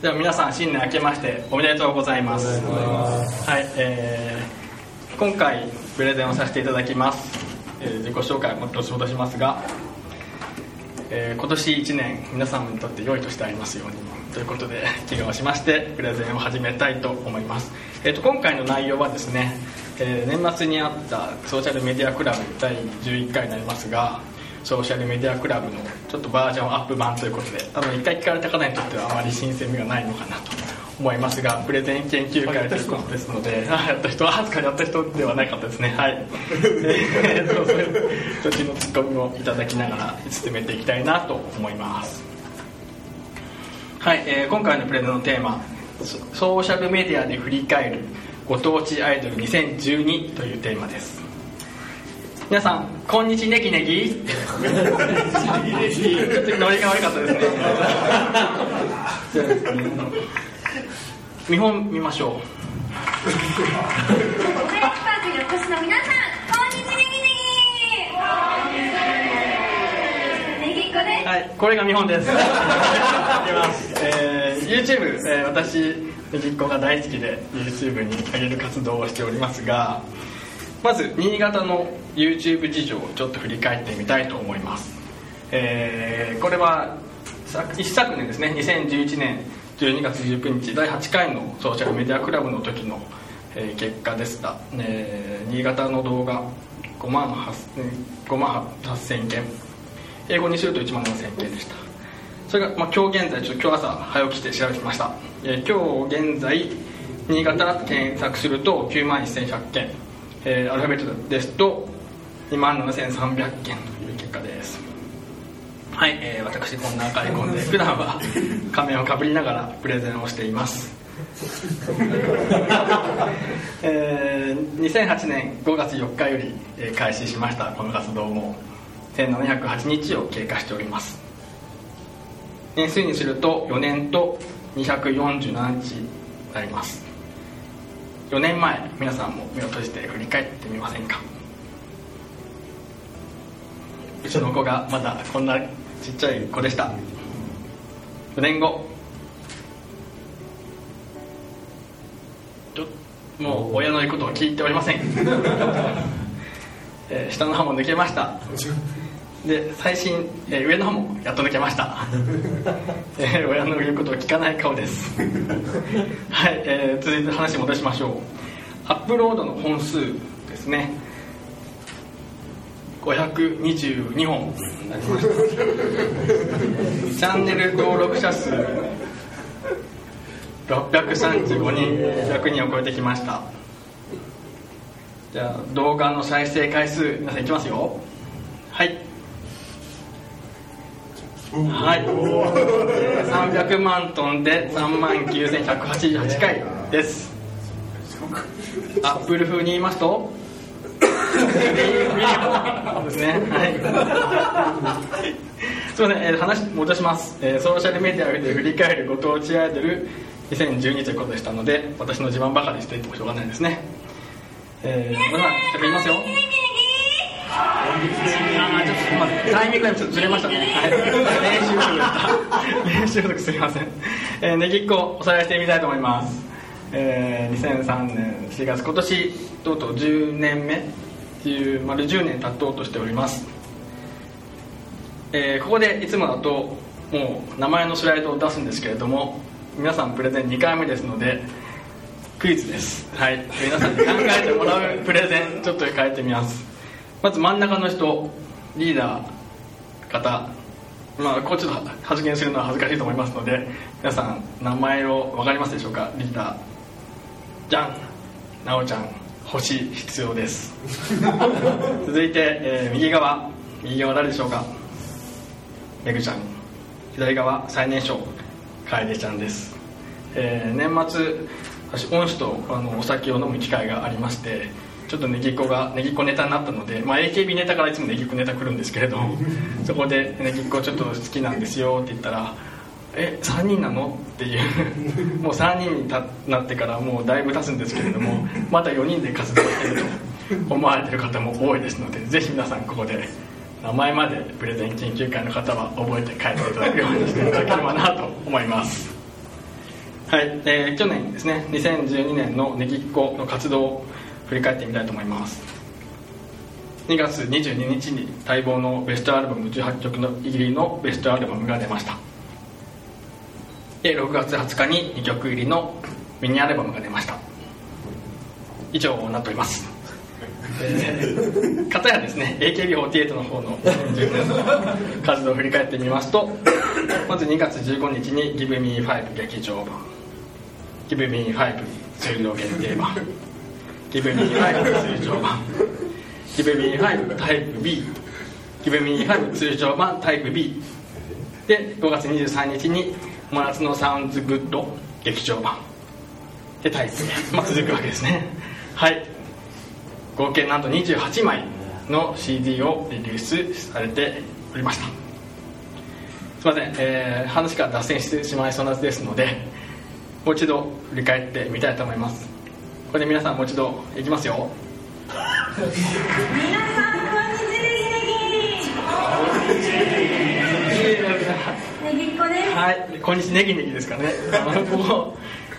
では皆さん新年明けましておめでとうございます。はい、えー、今回プレゼンをさせていただきます、えー、自己紹介をもっとし戻しますが、えー、今年1年皆様にとって良い年でありますようにということで祈願をしましてプレゼンを始めたいと思います、えーと、今回の内容はですね、えー、年末にあったソーシャルメディアクラブ第11回になりますがソーシャルメディアクラブのちょっとバージョンアップ版ということで多分一回聞かれた方にとってはあまり新鮮味がないのかなと思いますがプレゼン研究会ということですのでやった人は初かやった。人ではなかったですね。はい。えー、そういう土地のツッコミをいただきながら進めていきたいなと思います。はい、えー、今回のプレゼンのテーマソーシャルメディアで振り返るご当地アイドル2012というテーマです。皆さんこんにちネギネギ。ちょっとノリが悪かったですね。見本見ましょう。はいスタートにお越しの皆さんこんにちネギネギネギ。っ子ですはい。これが見本です。えー、YouTube、えー、私ネギっ子が大好きで YouTube に上げる活動をしておりますがまず新潟の YouTube 事情をちょっと振り返ってみたいと思います、えー、これは一昨年ですね2011年12月19日第8回のソーシャルメディアクラブの時の、えー、結果でした、えー、新潟の動画5万 ,8 万8000件。英語にすると1万7000件でした。それが、まあ、今日現在ちょっと今日朝早起きして調べてました、えー、今日現在新潟検索すると9万1100件。えー、アルファベットですと2万7300件という結果です。はい、えー、私こんな赤いコンで普段は仮面をかぶりながらプレゼンをしています。えー、2008年5月4日より、えー、開始しましたこの活動も。1708日を経過しております。年数にすると4年と247日になります。4年前皆さんも目を閉じて振り返ってみませんか？うちの子がまだこんなちっちゃい子でした。4年後もう親の言うことを聞いておりません、えー、下の歯も抜けました。で最新、えー、上の方もやっと抜けました、えー、親の言うことを聞かない顔です。はい、えー、続いて話戻しましょう。アップロードの本数ですね。522本なりましたチャンネル登録者数。635人。100人を超えてきました。じゃあ動画の再生回数皆さんいきますよはいはい、300万トンで3万9188回です。アップル風に言いますと？ですね。はい。すみません、えー、話戻します、えー、ソーシャルメディアで振り返るご当地アイドル2012ということでしたので私の自慢ばかりしていてもしょうがないですね。えー、皆さん、言いますよあちょっと待ってタイミングがちょっとずれましたね、はい、練習不足でした練習不足すみません、えー、ねぎっこおさらいしてみたいと思います、えー、2003年4月今年とうとう10年目っていう丸10年経とうとしております、えー、ここでいつもだともう名前のスライドを出すんですけれども皆さんプレゼン2回目ですのでクイズです。はい。皆さんに考えてもらうプレゼンちょっと変えてみます。まず真ん中の人リーダー方まあこうちょっと発言するのは恥ずかしいと思いますので皆さん名前を分かりますでしょうか？リーダー。じゃんなおちゃん。星必要です。続いて、えー、右側。右側誰でしょうか？めぐちゃん。左側最年少。楓ちゃんです、えー、年末私恩師とあのお酒を飲む機会がありましてちょっとネギっ子がネギっ子ネタになったので、まあ、AKB ネタからいつもネギっ子ネタ来るんですけれど そこで「ネギっ子ちょっと好きなんですよ」って言ったら「え3人なの?」っていう もう3人になってからもうだいぶ経つんですけれどもまた4人で活動してると思われてる方も多いですのでぜひ皆さんここで名前までプレゼン研究会の方は覚えて帰っていただくようにしていただければなと思いますはい、えー去年ですね2012年のネギっ子の活動を振り返ってみたいと思います。2月22日に待望のベストアルバム18曲の入りのベストアルバムが出ました。で6月20日に2曲入りのミニアルバムが出ました。以上になっております。えー、かたやですね AKB48 の方の活動を振り返ってみますとまず2月15日に Give Me 5劇場版。Give Me 5通常限定版。Give Me 5通常版 Give Me 5タイプ B. Give Me 5通常版タイプ B. で5月23日に真夏のサウンズグッド劇場版。でタイプ A、まあ、続くわけですね。はい。合計なんと28枚の CD をリリースされておりました。すいません、えー話が脱線してしまいそうなですのでもう一度振り返ってみたいと思います。これで皆さんもう一度いきますよ皆さんこんにちはネギっ子ですはい、こんにちネギネギですかね。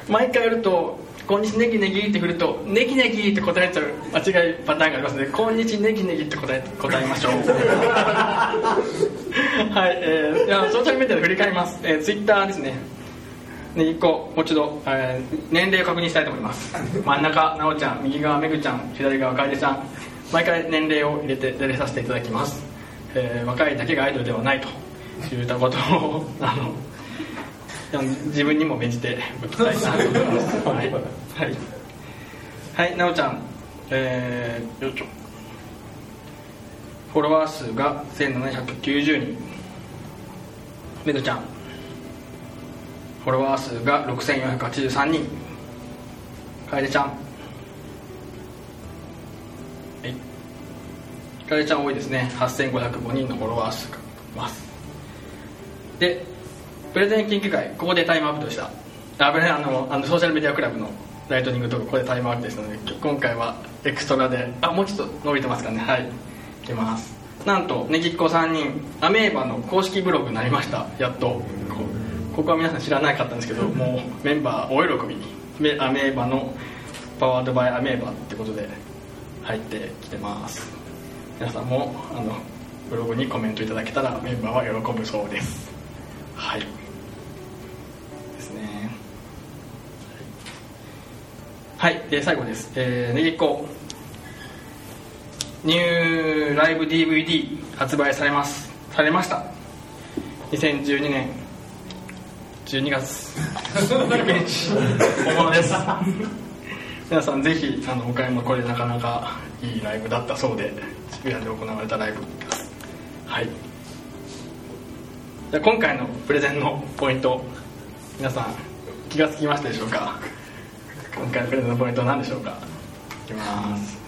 毎回やると、こんにちネギネギって振ると、ネギネギって答えちゃう間違いパターンがありますので、こんにちネギネギって答え答えましょう。はい、えー、じゃあソーシャルメディアで振り返ります。えー、ツイッターですね。ネギっ子、もう一度、えー年齢を確認したいと思います。真ん中、なおちゃん、右側、めぐちゃん、左側、かえでちゃん。毎回年齢を入れて出れさせていただきます。えー若いだけがアイドルではないと言ったことを、あの、自分にも免じておきたいなと思います。はい。はい。はい、なおちゃん、えー、よいしょ。フォロワー数が1790人。めぐちゃん、フォロワー数が6483人。かえでちゃん。はい。かえでちゃん多いですね。8505人のフォロワー数がいます。で、プレゼン研究会、ここでタイムアウトでした。あ、これね、あの、あのソーシャルメディアクラブのライトニングとか、ここでタイムアウトですので、今回はエクストラで、あ、もうちょっと伸びてますかね。はい。いきます。なんと、ねぎっこ3人、アメーバの公式ブログになりました。やっと。こここは皆さん知らなかったんですけど、もうメンバー大喜び。めアメーバのパワードバイアメーバってことで入ってきてます。皆さんも、あの、ブログにコメントいただけたらメンバーは喜ぶそうです。はい。ですね。はい、で最後です。えー、ねぎっこニューライブ DVD 発売されます。されました。2012年12月19日本物です。皆さんぜひあのお買い物これなかなかいいライブだったそうで渋谷で行われたライブです。はい。じゃあ今回のプレゼンのポイント皆さん気がつきましたでしょうか？今回のプレゼンのポイントは何でしょうか？いきます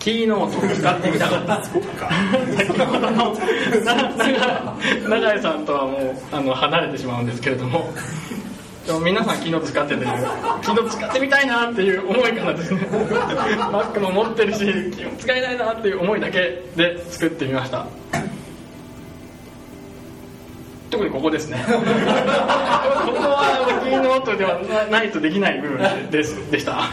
キーノートを使ってみたかった。先ほどのな永井さんとはもうあの離れてしまうんですけれども。でも皆さんキーノート使っててキーノート使ってみたいなっていう思いからですね。Mac も持ってるしキーノート使いたいなっていう思いだけで作ってみました。特にここですね。ここはキーノートではないとできない部分ですでした。はい、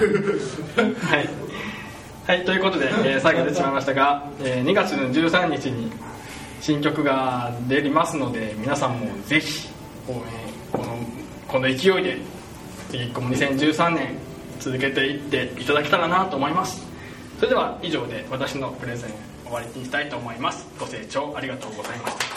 はい、ということで、えー最後出てしまいましたが、えー2月の13日に新曲が出ますので皆さんもぜひ応援このこの勢いで1個も2013年続けていっていただけたらなと思います。それでは以上で私のプレゼン終わりにしたいと思います。ご清聴ありがとうございました。